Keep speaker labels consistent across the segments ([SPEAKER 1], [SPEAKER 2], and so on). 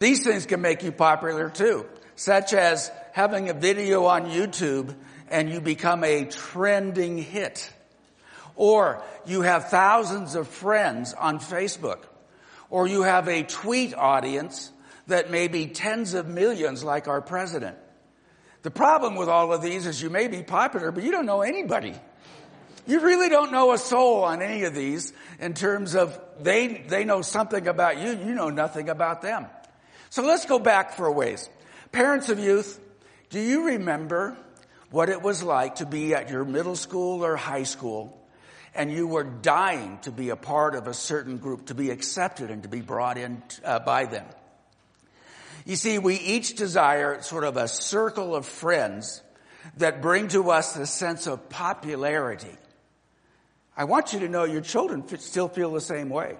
[SPEAKER 1] These things can make you popular too, such as having a video on YouTube and you become a trending hit. Or you have thousands of friends on Facebook. Or you have a tweet audience that may be tens of millions like our president. The problem with all of these is you may be popular, but you don't know anybody. You really don't know a soul on any of these in terms of they, they know something about you, you know nothing about them. So let's go back for a ways. Parents of youth, do you remember what it was like to be at your middle school or high school and you were dying to be a part of a certain group, to be accepted and to be brought in uh, by them? You see, we each desire sort of a circle of friends that bring to us the sense of popularity. I want you to know your children still feel the same way.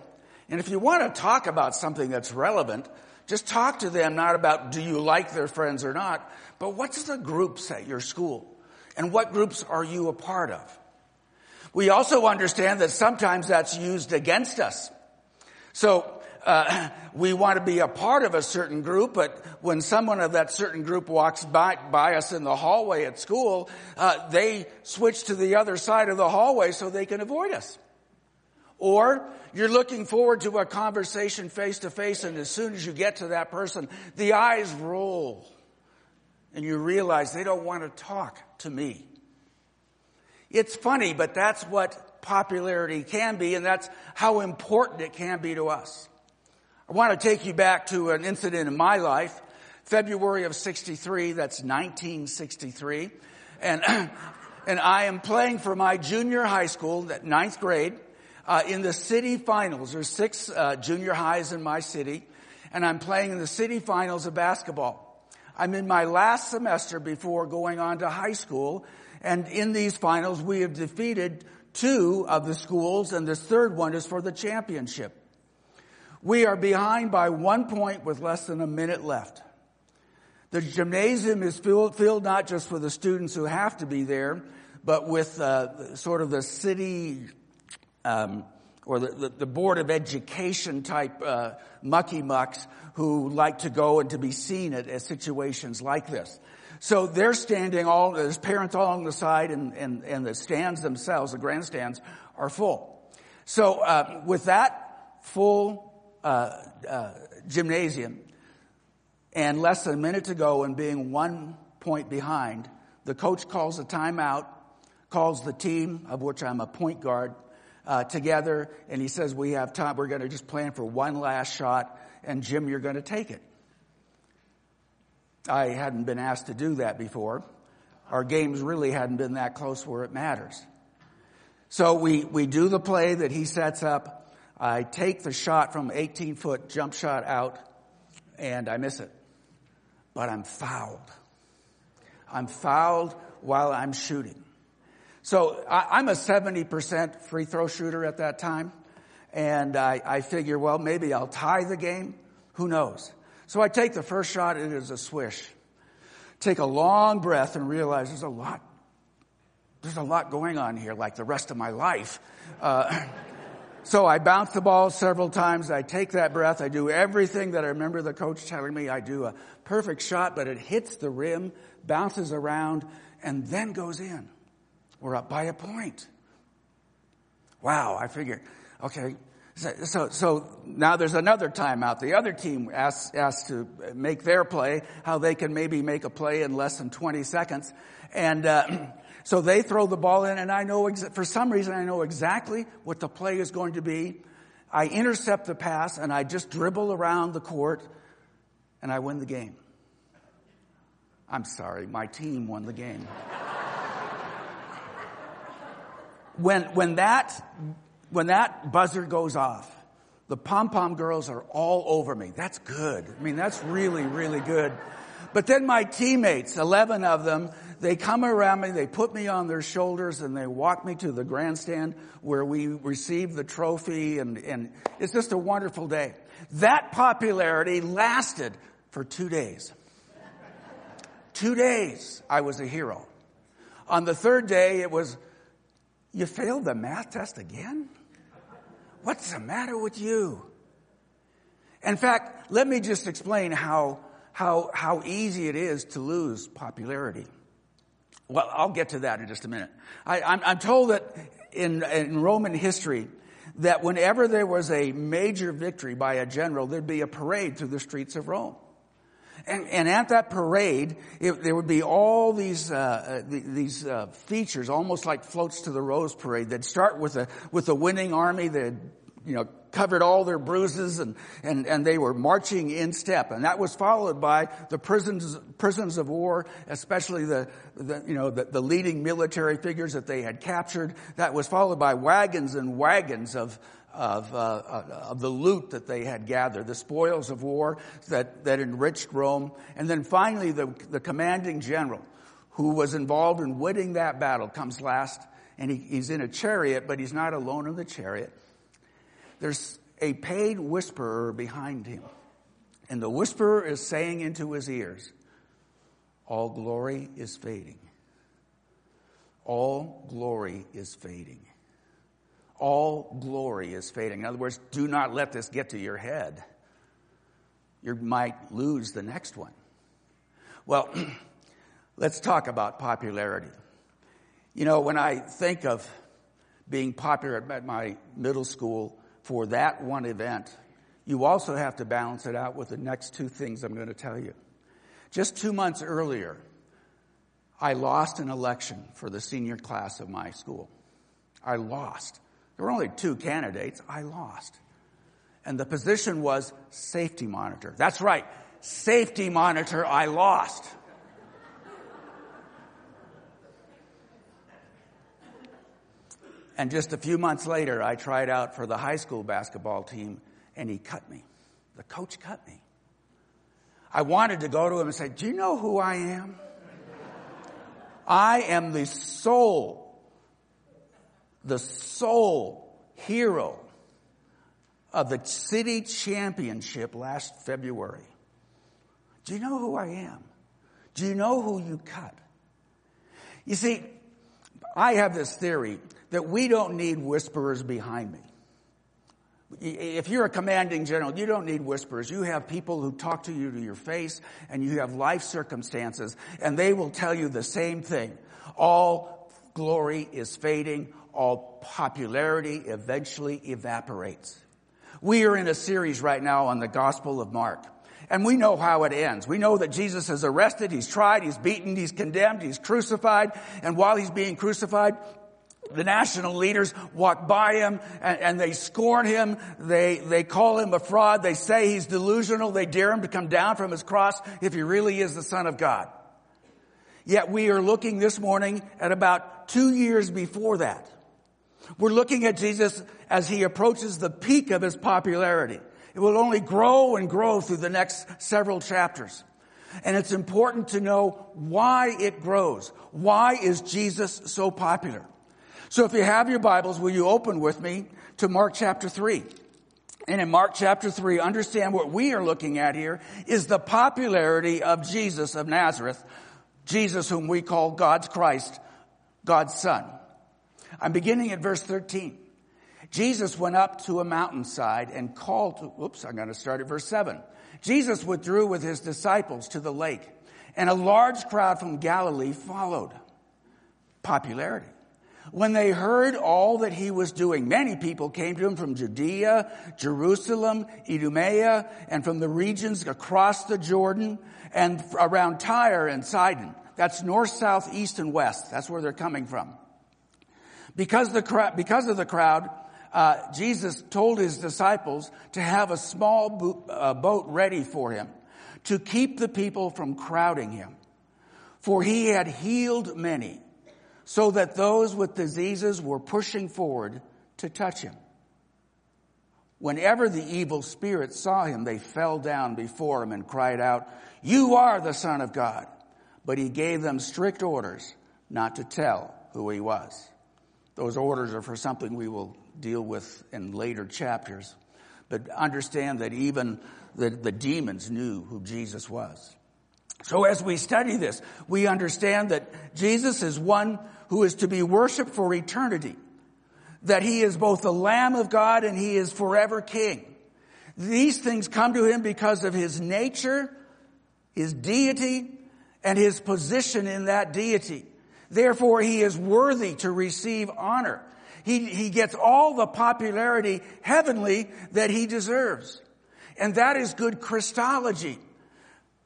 [SPEAKER 1] And if you want to talk about something that's relevant, just talk to them not about do you like their friends or not, but what's the groups at your school? And what groups are you a part of? We also understand that sometimes that's used against us. So, uh, we want to be a part of a certain group, but when someone of that certain group walks by, by us in the hallway at school, uh, they switch to the other side of the hallway so they can avoid us. Or you're looking forward to a conversation face to face and as soon as you get to that person, the eyes roll and you realize they don't want to talk to me. It's funny, but that's what popularity can be and that's how important it can be to us. I want to take you back to an incident in my life, February of 63, that's 1963. And, and I am playing for my junior high school, that ninth grade, uh, in the city finals. There's six uh, junior highs in my city, and I'm playing in the city finals of basketball. I'm in my last semester before going on to high school, and in these finals we have defeated two of the schools, and this third one is for the championship. We are behind by one point with less than a minute left. The gymnasium is filled, filled not just for the students who have to be there, but with uh, sort of the city um, or the, the, the, board of education type uh, mucky mucks who like to go and to be seen at, at situations like this. So they're standing all, there's parents all on the side and, and, and the stands themselves, the grandstands, are full. So uh, with that full uh, uh, gymnasium and less than a minute to go and being one point behind, the coach calls a timeout, calls the team, of which I'm a point guard, uh, together and he says, we have time. We're going to just plan for one last shot and Jim, you're going to take it. I hadn't been asked to do that before. Our games really hadn't been that close where it matters. So we, we do the play that he sets up. I take the shot from 18 foot jump shot out and I miss it. But I'm fouled. I'm fouled while I'm shooting. So I, am a 70% free throw shooter at that time. And I, I figure, well, maybe I'll tie the game. Who knows? So I take the first shot. It is a swish. Take a long breath and realize there's a lot, there's a lot going on here like the rest of my life. Uh, so I bounce the ball several times. I take that breath. I do everything that I remember the coach telling me. I do a perfect shot, but it hits the rim, bounces around, and then goes in. We're up by a point. Wow, I figure, okay, so, so now there's another timeout. The other team asks, asks to make their play, how they can maybe make a play in less than 20 seconds. And, uh, so they throw the ball in and I know, for some reason I know exactly what the play is going to be. I intercept the pass and I just dribble around the court and I win the game. I'm sorry, my team won the game when, when that, when that buzzer goes off, the pom pom girls are all over me. That's good. I mean, that's really, really good. But then my teammates, 11 of them, they come around me, they put me on their shoulders and they walk me to the grandstand where we receive the trophy and, and it's just a wonderful day. That popularity lasted for two days. two days I was a hero. On the third day it was you failed the math test again? What's the matter with you? In fact, let me just explain how, how, how easy it is to lose popularity. Well, I'll get to that in just a minute. I, am told that in, in Roman history, that whenever there was a major victory by a general, there'd be a parade through the streets of Rome. And, and at that parade, it, there would be all these uh, uh, these uh, features, almost like floats to the Rose Parade. They'd start with a with a winning army that you know covered all their bruises and, and, and they were marching in step. And that was followed by the prisons, prisons of war, especially the, the you know, the, the leading military figures that they had captured. That was followed by wagons and wagons of, of, uh, uh, of the loot that they had gathered, the spoils of war that, that enriched Rome. And then finally the, the commanding general who was involved in winning that battle comes last and he, he's in a chariot, but he's not alone in the chariot. There's a paid whisperer behind him. And the whisperer is saying into his ears, All glory is fading. All glory is fading. All glory is fading. In other words, do not let this get to your head. You might lose the next one. Well, let's talk about popularity. You know, when I think of being popular at my middle school, for that one event, you also have to balance it out with the next two things I'm going to tell you. Just two months earlier, I lost an election for the senior class of my school. I lost. There were only two candidates. I lost. And the position was safety monitor. That's right. Safety monitor. I lost. And just a few months later, I tried out for the high school basketball team and he cut me. The coach cut me. I wanted to go to him and say, do you know who I am? I am the sole, the sole hero of the city championship last February. Do you know who I am? Do you know who you cut? You see, I have this theory that we don't need whisperers behind me. If you're a commanding general, you don't need whisperers. You have people who talk to you to your face and you have life circumstances and they will tell you the same thing. All glory is fading. All popularity eventually evaporates. We are in a series right now on the Gospel of Mark. And we know how it ends. We know that Jesus is arrested, he's tried, he's beaten, he's condemned, he's crucified, and while he's being crucified, the national leaders walk by him and, and, they scorn him. They, they call him a fraud. They say he's delusional. They dare him to come down from his cross if he really is the son of God. Yet we are looking this morning at about two years before that. We're looking at Jesus as he approaches the peak of his popularity. It will only grow and grow through the next several chapters. And it's important to know why it grows. Why is Jesus so popular? So if you have your Bibles, will you open with me to Mark chapter 3? And in Mark chapter 3, understand what we are looking at here is the popularity of Jesus of Nazareth, Jesus whom we call God's Christ, God's Son. I'm beginning at verse 13. Jesus went up to a mountainside and called to, oops, I'm going to start at verse 7. Jesus withdrew with his disciples to the lake, and a large crowd from Galilee followed. Popularity. When they heard all that he was doing, many people came to him from Judea, Jerusalem, Idumea, and from the regions across the Jordan and around Tyre and Sidon. That's north, south, east, and west. That's where they're coming from. Because, the, because of the crowd, uh, Jesus told his disciples to have a small bo- uh, boat ready for him to keep the people from crowding him. For he had healed many so that those with diseases were pushing forward to touch him. Whenever the evil spirits saw him, they fell down before him and cried out, You are the Son of God. But he gave them strict orders not to tell who he was. Those orders are for something we will deal with in later chapters. But understand that even the, the demons knew who Jesus was. So as we study this, we understand that Jesus is one who is to be worshiped for eternity. That he is both the Lamb of God and he is forever King. These things come to him because of his nature, his deity, and his position in that deity. Therefore, he is worthy to receive honor. He, he gets all the popularity heavenly that he deserves. And that is good Christology.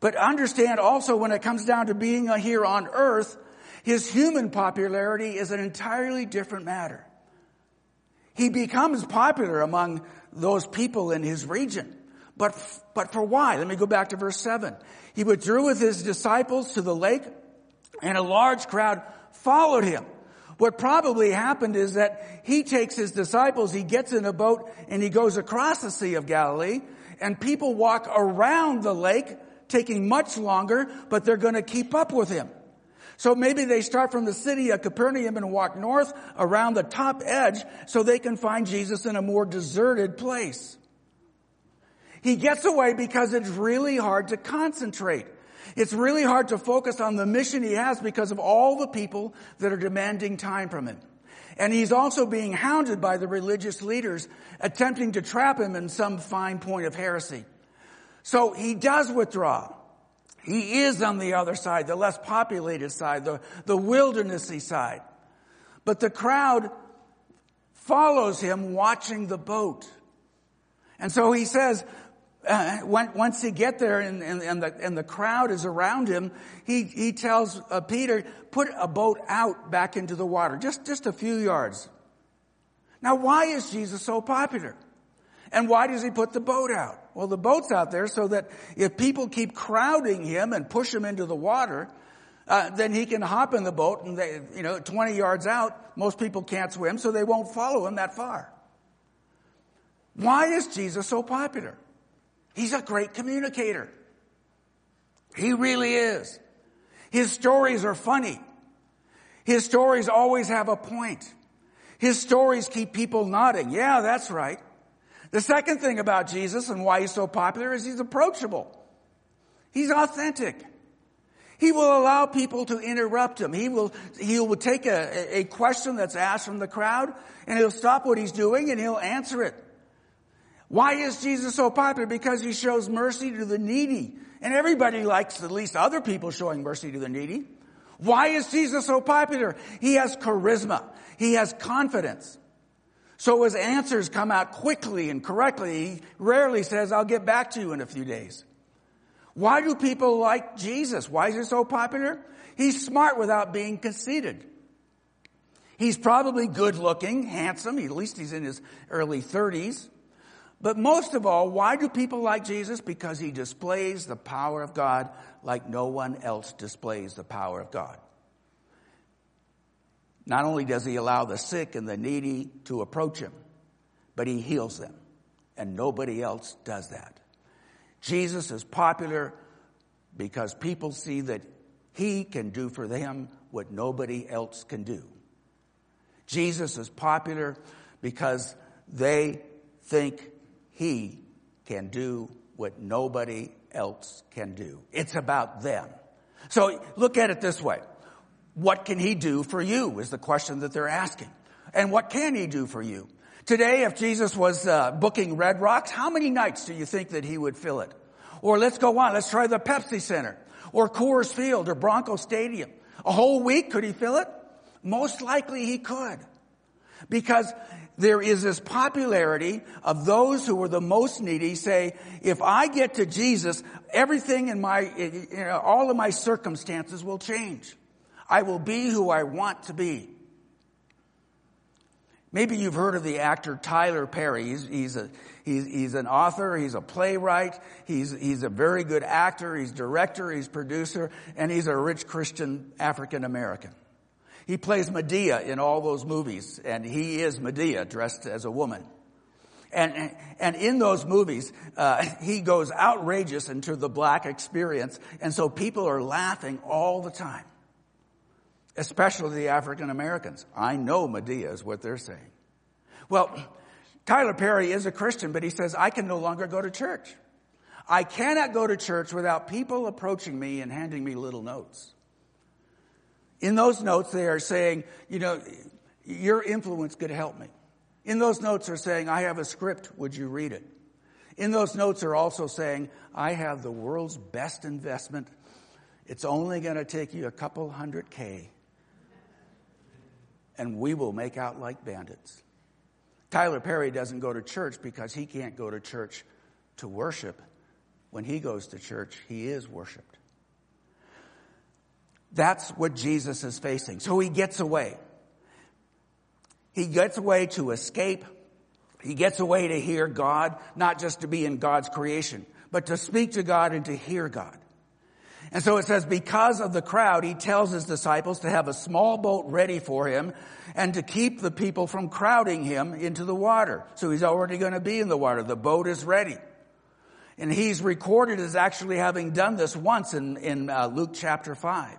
[SPEAKER 1] But understand also when it comes down to being here on earth, his human popularity is an entirely different matter. He becomes popular among those people in his region. But, but for why? Let me go back to verse 7. He withdrew with his disciples to the lake and a large crowd followed him. What probably happened is that he takes his disciples, he gets in a boat and he goes across the Sea of Galilee and people walk around the lake taking much longer, but they're going to keep up with him. So maybe they start from the city of Capernaum and walk north around the top edge so they can find Jesus in a more deserted place. He gets away because it's really hard to concentrate. It's really hard to focus on the mission he has because of all the people that are demanding time from him. And he's also being hounded by the religious leaders attempting to trap him in some fine point of heresy. So he does withdraw. He is on the other side, the less populated side, the, the wildernessy side. But the crowd follows him watching the boat. And so he says, uh, once he get there and, and, and, the, and the crowd is around him, he, he tells uh, Peter, put a boat out back into the water, just, just a few yards. Now why is Jesus so popular? And why does he put the boat out? Well, the boat's out there so that if people keep crowding him and push him into the water, uh, then he can hop in the boat and they, you know, 20 yards out, most people can't swim, so they won't follow him that far. Why is Jesus so popular? He's a great communicator. He really is. His stories are funny. His stories always have a point. His stories keep people nodding. Yeah, that's right. The second thing about Jesus and why he's so popular is he's approachable. He's authentic. He will allow people to interrupt him. He will, he will take a, a question that's asked from the crowd and he'll stop what he's doing and he'll answer it. Why is Jesus so popular? Because he shows mercy to the needy. And everybody likes at least other people showing mercy to the needy. Why is Jesus so popular? He has charisma. He has confidence. So his answers come out quickly and correctly. He rarely says, I'll get back to you in a few days. Why do people like Jesus? Why is he so popular? He's smart without being conceited. He's probably good looking, handsome, at least he's in his early 30s. But most of all, why do people like Jesus? Because he displays the power of God like no one else displays the power of God. Not only does he allow the sick and the needy to approach him, but he heals them. And nobody else does that. Jesus is popular because people see that he can do for them what nobody else can do. Jesus is popular because they think he can do what nobody else can do. It's about them. So look at it this way. What can he do for you is the question that they're asking. And what can he do for you? Today, if Jesus was uh, booking Red Rocks, how many nights do you think that he would fill it? Or let's go on. Let's try the Pepsi Center or Coors Field or Bronco Stadium. A whole week, could he fill it? Most likely he could. Because there is this popularity of those who are the most needy say, if I get to Jesus, everything in my, you know, all of my circumstances will change. I will be who I want to be. Maybe you've heard of the actor Tyler Perry. He's, he's, a, he's, he's an author, he's a playwright, he's, he's a very good actor, he's director, he's producer, and he's a rich Christian African American. He plays Madea in all those movies, and he is Madea dressed as a woman. And, and in those movies, uh, he goes outrageous into the black experience, and so people are laughing all the time. Especially the African Americans. I know Madea is what they're saying. Well, Tyler Perry is a Christian, but he says, I can no longer go to church. I cannot go to church without people approaching me and handing me little notes. In those notes, they are saying, you know, your influence could help me. In those notes, they're saying, I have a script. Would you read it? In those notes are also saying, I have the world's best investment. It's only going to take you a couple hundred K. And we will make out like bandits. Tyler Perry doesn't go to church because he can't go to church to worship. When he goes to church, he is worshiped. That's what Jesus is facing. So he gets away. He gets away to escape. He gets away to hear God, not just to be in God's creation, but to speak to God and to hear God. And so it says, because of the crowd, he tells his disciples to have a small boat ready for him and to keep the people from crowding him into the water. So he's already going to be in the water. The boat is ready. And he's recorded as actually having done this once in, in uh, Luke chapter 5.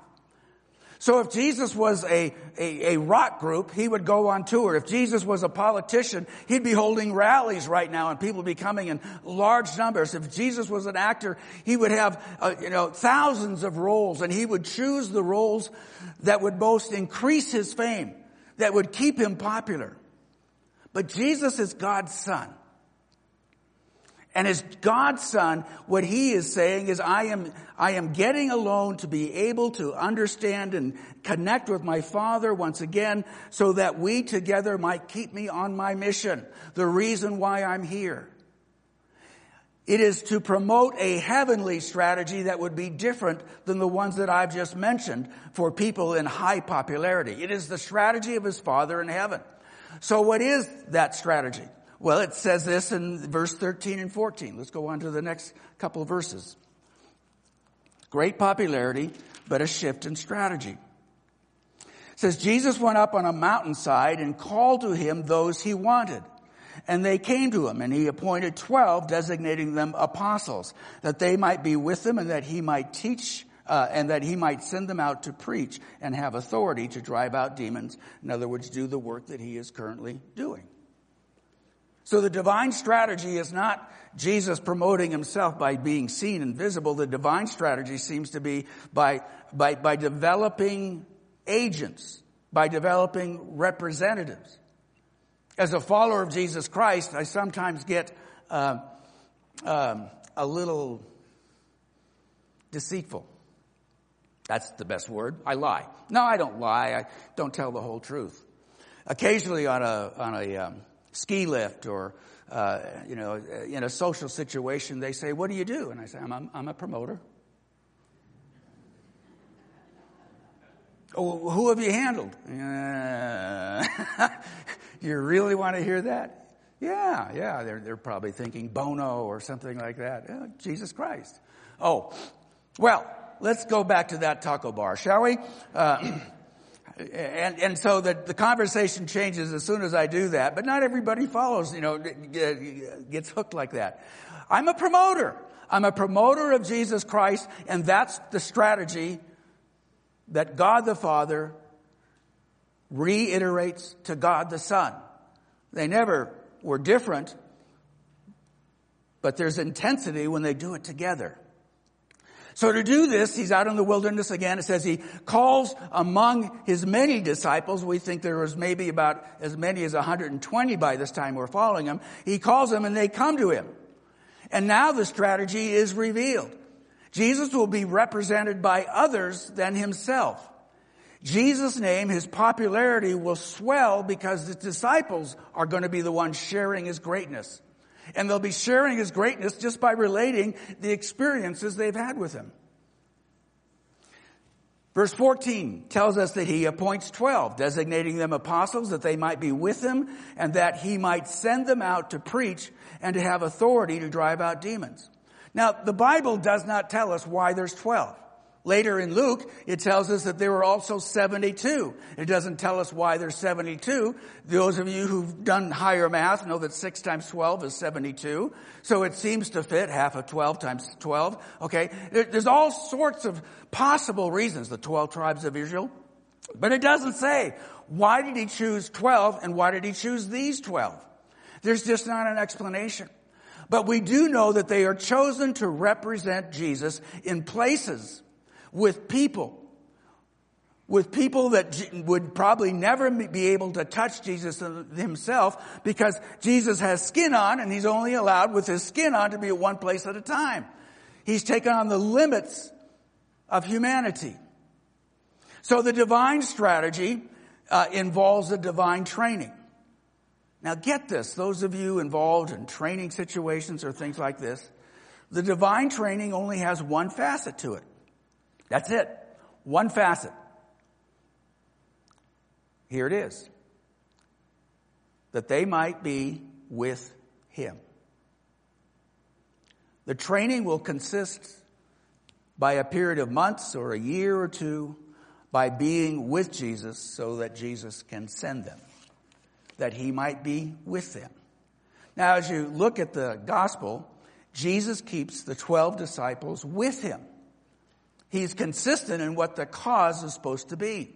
[SPEAKER 1] So if Jesus was a, a, a, rock group, he would go on tour. If Jesus was a politician, he'd be holding rallies right now and people would be coming in large numbers. If Jesus was an actor, he would have, uh, you know, thousands of roles and he would choose the roles that would most increase his fame, that would keep him popular. But Jesus is God's son. And as God's son, what he is saying is, I am, I am getting alone to be able to understand and connect with my father once again so that we together might keep me on my mission. The reason why I'm here. It is to promote a heavenly strategy that would be different than the ones that I've just mentioned for people in high popularity. It is the strategy of his father in heaven. So what is that strategy? Well, it says this in verse 13 and 14. Let's go on to the next couple of verses. Great popularity, but a shift in strategy. It says, Jesus went up on a mountainside and called to him those he wanted. And they came to him, and he appointed twelve, designating them apostles, that they might be with him and that he might teach, uh, and that he might send them out to preach and have authority to drive out demons. In other words, do the work that he is currently doing. So the divine strategy is not Jesus promoting himself by being seen and visible. The divine strategy seems to be by, by, by developing agents, by developing representatives. As a follower of Jesus Christ, I sometimes get uh, um, a little deceitful. That's the best word. I lie. No, I don't lie. I don't tell the whole truth. Occasionally on a, on a, um, ski lift or, uh, you know, in a social situation, they say, what do you do? And I say, I'm, I'm, I'm a promoter. Oh, who have you handled? You really want to hear that? Yeah, yeah, they're, they're probably thinking Bono or something like that. Uh, Jesus Christ. Oh, well, let's go back to that taco bar, shall we? Uh, and, and so the, the conversation changes as soon as I do that, but not everybody follows, you know, gets hooked like that. I'm a promoter. I'm a promoter of Jesus Christ, and that's the strategy that God the Father reiterates to God the Son. They never were different, but there's intensity when they do it together. So to do this, he's out in the wilderness again. It says he calls among his many disciples. We think there was maybe about as many as 120 by this time we're following him. He calls them and they come to him. And now the strategy is revealed. Jesus will be represented by others than himself. Jesus' name, his popularity will swell because the disciples are going to be the ones sharing his greatness. And they'll be sharing his greatness just by relating the experiences they've had with him. Verse 14 tells us that he appoints 12, designating them apostles that they might be with him and that he might send them out to preach and to have authority to drive out demons. Now, the Bible does not tell us why there's 12. Later in Luke, it tells us that there were also 72. It doesn't tell us why there's 72. Those of you who've done higher math know that 6 times 12 is 72. So it seems to fit half of 12 times 12. Okay. There's all sorts of possible reasons, the 12 tribes of Israel. But it doesn't say, why did he choose 12 and why did he choose these 12? There's just not an explanation. But we do know that they are chosen to represent Jesus in places with people with people that would probably never be able to touch Jesus himself because Jesus has skin on and he's only allowed with his skin on to be at one place at a time. He's taken on the limits of humanity. So the divine strategy uh, involves a divine training. Now get this, those of you involved in training situations or things like this, the divine training only has one facet to it. That's it. One facet. Here it is. That they might be with him. The training will consist by a period of months or a year or two by being with Jesus so that Jesus can send them, that he might be with them. Now, as you look at the gospel, Jesus keeps the 12 disciples with him. He's consistent in what the cause is supposed to be.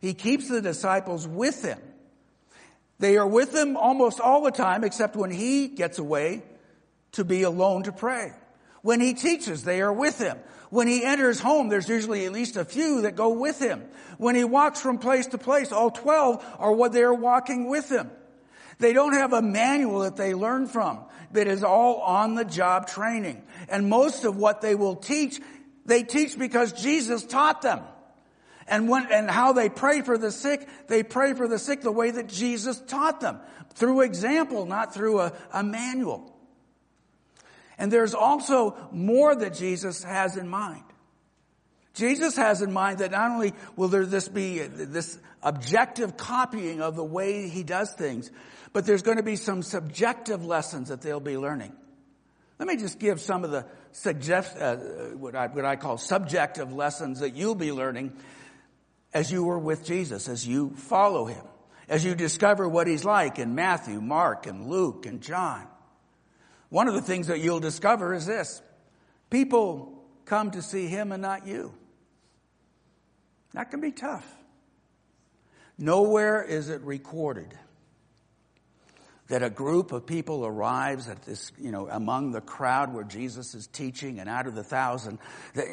[SPEAKER 1] He keeps the disciples with him. They are with him almost all the time except when he gets away to be alone to pray. When he teaches, they are with him. When he enters home, there's usually at least a few that go with him. When he walks from place to place, all 12 are what they're walking with him. They don't have a manual that they learn from, but is all on the job training. And most of what they will teach, they teach because Jesus taught them. And when, and how they pray for the sick, they pray for the sick the way that Jesus taught them. Through example, not through a, a manual. And there's also more that Jesus has in mind. Jesus has in mind that not only will there this be this objective copying of the way he does things, but there's going to be some subjective lessons that they'll be learning. Let me just give some of the suggest, uh, what, I, what I call subjective lessons that you'll be learning as you were with Jesus, as you follow him, as you discover what he's like in Matthew, Mark, and Luke, and John. One of the things that you'll discover is this. People come to see him and not you. That can be tough. Nowhere is it recorded that a group of people arrives at this, you know, among the crowd where Jesus is teaching, and out of the thousand,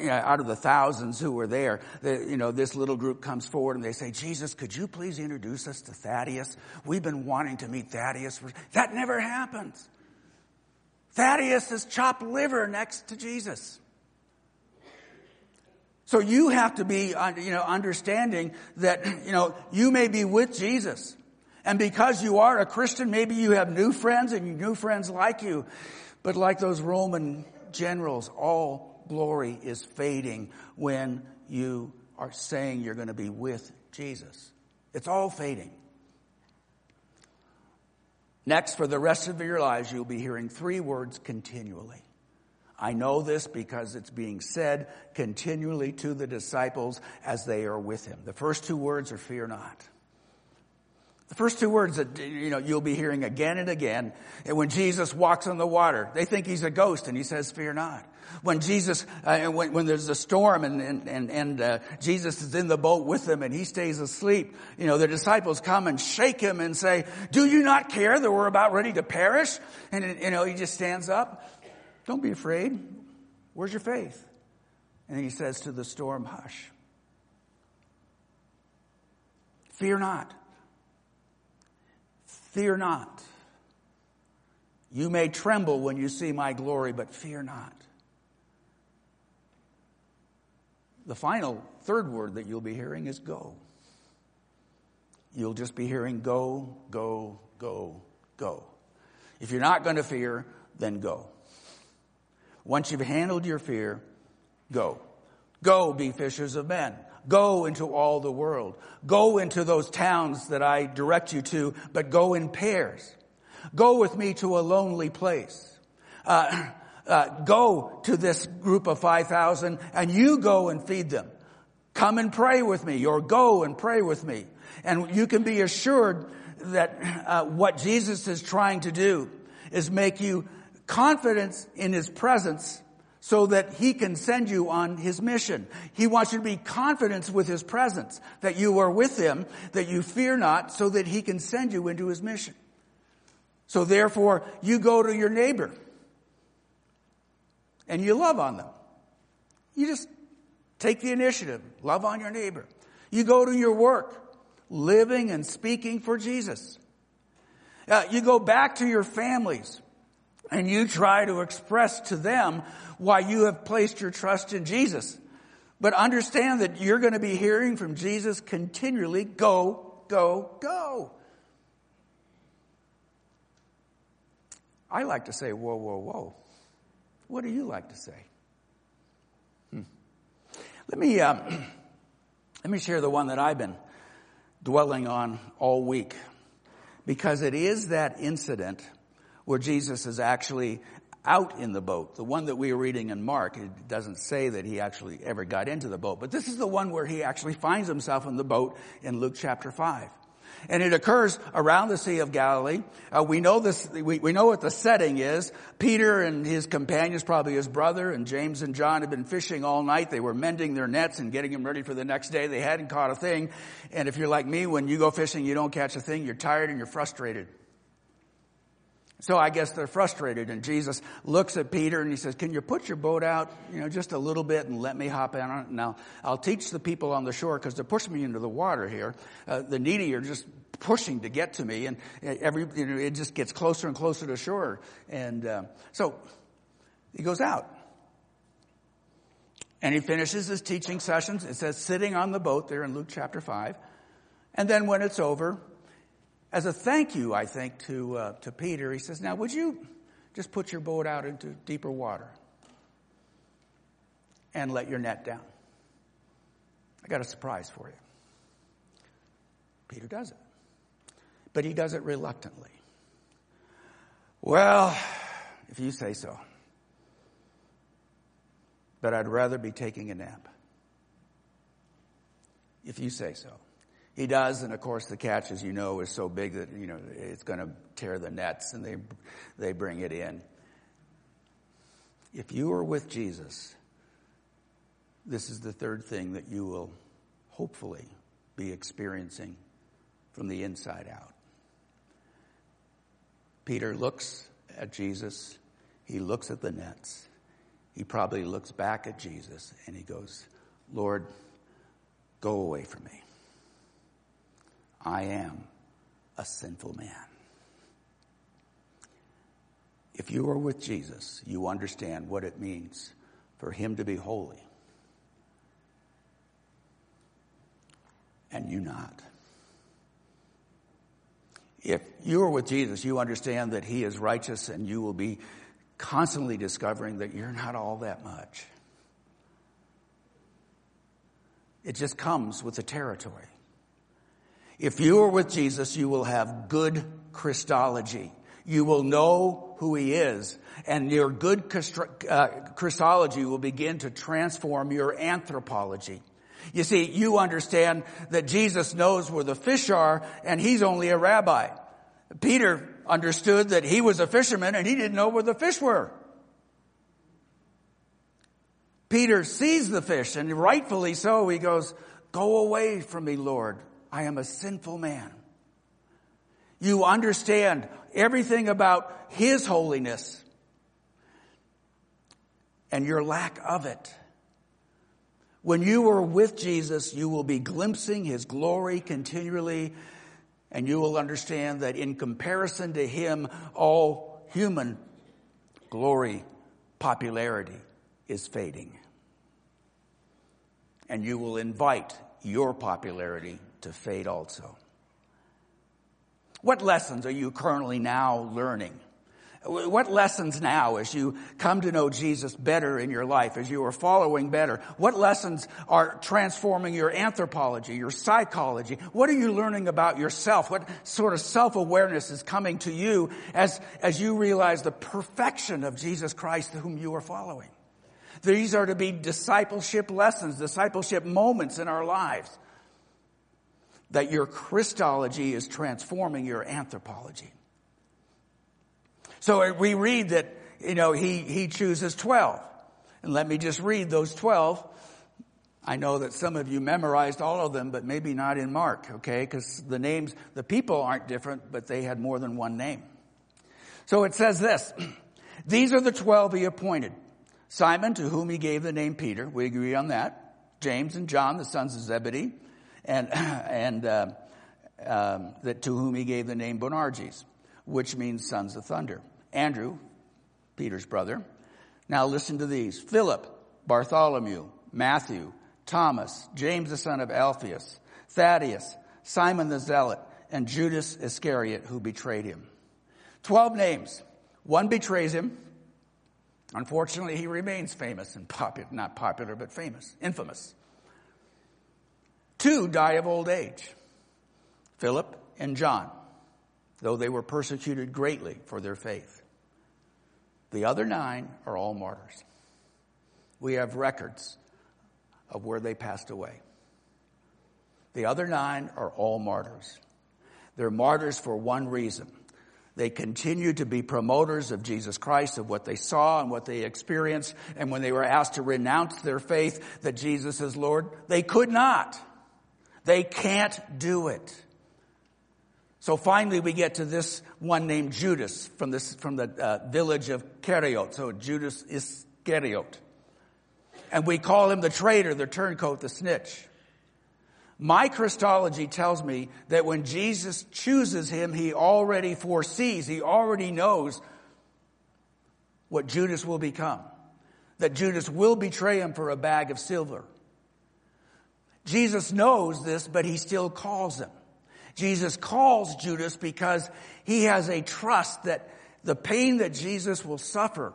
[SPEAKER 1] out of the thousands who were there, the, you know, this little group comes forward and they say, "Jesus, could you please introduce us to Thaddeus? We've been wanting to meet Thaddeus." That never happens. Thaddeus is chopped liver next to Jesus. So you have to be, uh, you know, understanding that, you know, you may be with Jesus. And because you are a Christian, maybe you have new friends and new friends like you. But like those Roman generals, all glory is fading when you are saying you're going to be with Jesus. It's all fading. Next, for the rest of your lives, you'll be hearing three words continually. I know this because it's being said continually to the disciples as they are with him. The first two words are fear not. The first two words that you know you'll be hearing again and again. And when Jesus walks on the water, they think he's a ghost, and he says, "Fear not." When Jesus, uh, when, when, there's a storm and and and, uh, Jesus is in the boat with them, and he stays asleep, you know the disciples come and shake him and say, "Do you not care that we're about ready to perish?" And you know he just stands up. Don't be afraid. Where's your faith? And he says to the storm, "Hush." Fear not. Fear not. You may tremble when you see my glory, but fear not. The final third word that you'll be hearing is go. You'll just be hearing go, go, go, go. If you're not going to fear, then go. Once you've handled your fear, go. Go be fishers of men. Go into all the world. Go into those towns that I direct you to, but go in pairs. Go with me to a lonely place. Uh, uh, go to this group of 5,000 and you go and feed them. Come and pray with me or go and pray with me. And you can be assured that uh, what Jesus is trying to do is make you confidence in his presence so that he can send you on his mission. He wants you to be confident with his presence, that you are with him, that you fear not, so that he can send you into his mission. So therefore, you go to your neighbor and you love on them. You just take the initiative, love on your neighbor. You go to your work, living and speaking for Jesus. Uh, you go back to your families and you try to express to them why you have placed your trust in Jesus. But understand that you're going to be hearing from Jesus continually, go, go, go. I like to say, whoa, whoa, whoa. What do you like to say? Hmm. Let me, um, let me share the one that I've been dwelling on all week because it is that incident where Jesus is actually out in the boat. The one that we are reading in Mark, it doesn't say that he actually ever got into the boat, but this is the one where he actually finds himself in the boat in Luke chapter 5 and it occurs around the Sea of Galilee. Uh, we know this. We, we know what the setting is. Peter and his companions, probably his brother, and James and John had been fishing all night. They were mending their nets and getting them ready for the next day. They hadn't caught a thing. And if you're like me, when you go fishing, you don't catch a thing. You're tired and you're frustrated. So I guess they're frustrated and Jesus looks at Peter and he says, can you put your boat out, you know, just a little bit and let me hop in on it? Now, I'll teach the people on the shore because they're pushing me into the water here. Uh, the needy are just pushing to get to me and every, you know, it just gets closer and closer to shore. And, uh, so he goes out. And he finishes his teaching sessions. It says sitting on the boat there in Luke chapter 5. And then when it's over, as a thank you, I think, to, uh, to Peter, he says, Now, would you just put your boat out into deeper water and let your net down? I got a surprise for you. Peter does it, but he does it reluctantly. Well, if you say so. But I'd rather be taking a nap. If you say so. He does, and of course the catch, as you know, is so big that, you know, it's going to tear the nets and they, they bring it in. If you are with Jesus, this is the third thing that you will hopefully be experiencing from the inside out. Peter looks at Jesus. He looks at the nets. He probably looks back at Jesus and he goes, Lord, go away from me. I am a sinful man. If you are with Jesus, you understand what it means for him to be holy and you not. If you are with Jesus, you understand that he is righteous and you will be constantly discovering that you're not all that much. It just comes with the territory. If you are with Jesus, you will have good Christology. You will know who he is and your good uh, Christology will begin to transform your anthropology. You see, you understand that Jesus knows where the fish are and he's only a rabbi. Peter understood that he was a fisherman and he didn't know where the fish were. Peter sees the fish and rightfully so, he goes, go away from me, Lord. I am a sinful man. You understand everything about His holiness and your lack of it. When you are with Jesus, you will be glimpsing His glory continually and you will understand that in comparison to Him, all human glory, popularity is fading. And you will invite your popularity to fade also. What lessons are you currently now learning? What lessons now as you come to know Jesus better in your life, as you are following better? What lessons are transforming your anthropology, your psychology? What are you learning about yourself? What sort of self-awareness is coming to you as, as you realize the perfection of Jesus Christ whom you are following? These are to be discipleship lessons, discipleship moments in our lives that your Christology is transforming your anthropology. So we read that, you know, he, he chooses 12. And let me just read those 12. I know that some of you memorized all of them, but maybe not in Mark, okay? Because the names, the people aren't different, but they had more than one name. So it says this. These are the 12 he appointed. Simon, to whom he gave the name Peter. We agree on that. James and John, the sons of Zebedee and, and uh, um, that to whom he gave the name Boanerges, which means sons of thunder. Andrew, Peter's brother. Now listen to these. Philip, Bartholomew, Matthew, Thomas, James the son of Alphaeus, Thaddeus, Simon the Zealot, and Judas Iscariot who betrayed him. Twelve names. One betrays him. Unfortunately, he remains famous and popular, not popular, but famous, infamous. Two die of old age. Philip and John, though they were persecuted greatly for their faith. The other nine are all martyrs. We have records of where they passed away. The other nine are all martyrs. They're martyrs for one reason. They continue to be promoters of Jesus Christ, of what they saw and what they experienced. And when they were asked to renounce their faith that Jesus is Lord, they could not. They can't do it. So finally we get to this one named Judas from this, from the uh, village of Keriot. So Judas is Iscariot. And we call him the traitor, the turncoat, the snitch. My Christology tells me that when Jesus chooses him, he already foresees, he already knows what Judas will become. That Judas will betray him for a bag of silver. Jesus knows this, but he still calls him. Jesus calls Judas because he has a trust that the pain that Jesus will suffer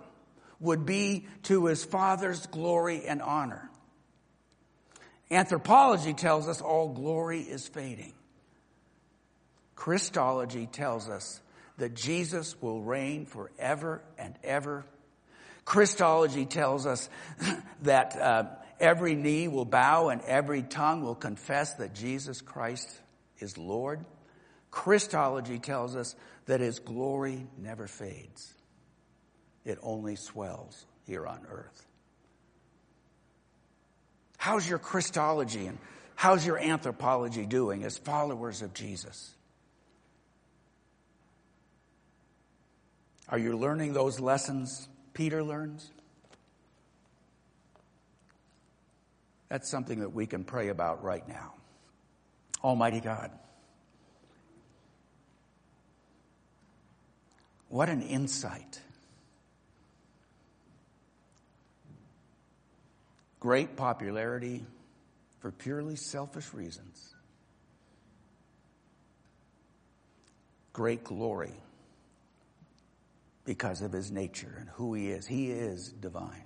[SPEAKER 1] would be to his Father's glory and honor. Anthropology tells us all glory is fading. Christology tells us that Jesus will reign forever and ever. Christology tells us that uh, every knee will bow and every tongue will confess that Jesus Christ is Lord. Christology tells us that his glory never fades. It only swells here on earth. How's your Christology and how's your anthropology doing as followers of Jesus? Are you learning those lessons Peter learns? That's something that we can pray about right now. Almighty God, what an insight great popularity for purely selfish reasons, great glory because of his nature and who he is. He is divine.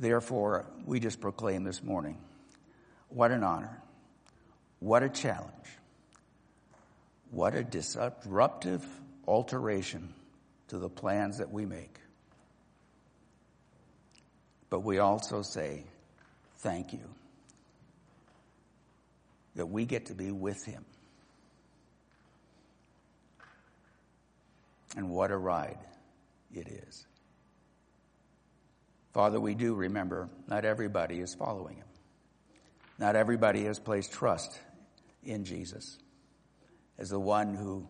[SPEAKER 1] Therefore, we just proclaim this morning what an honor, what a challenge, what a disruptive alteration to the plans that we make. But we also say, thank you that we get to be with him. And what a ride it is. Father, we do remember not everybody is following him. Not everybody has placed trust in Jesus as the one who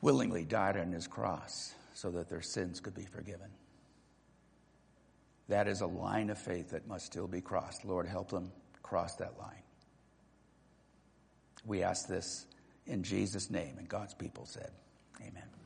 [SPEAKER 1] willingly died on his cross so that their sins could be forgiven. That is a line of faith that must still be crossed. Lord, help them cross that line. We ask this in Jesus' name, and God's people said, Amen.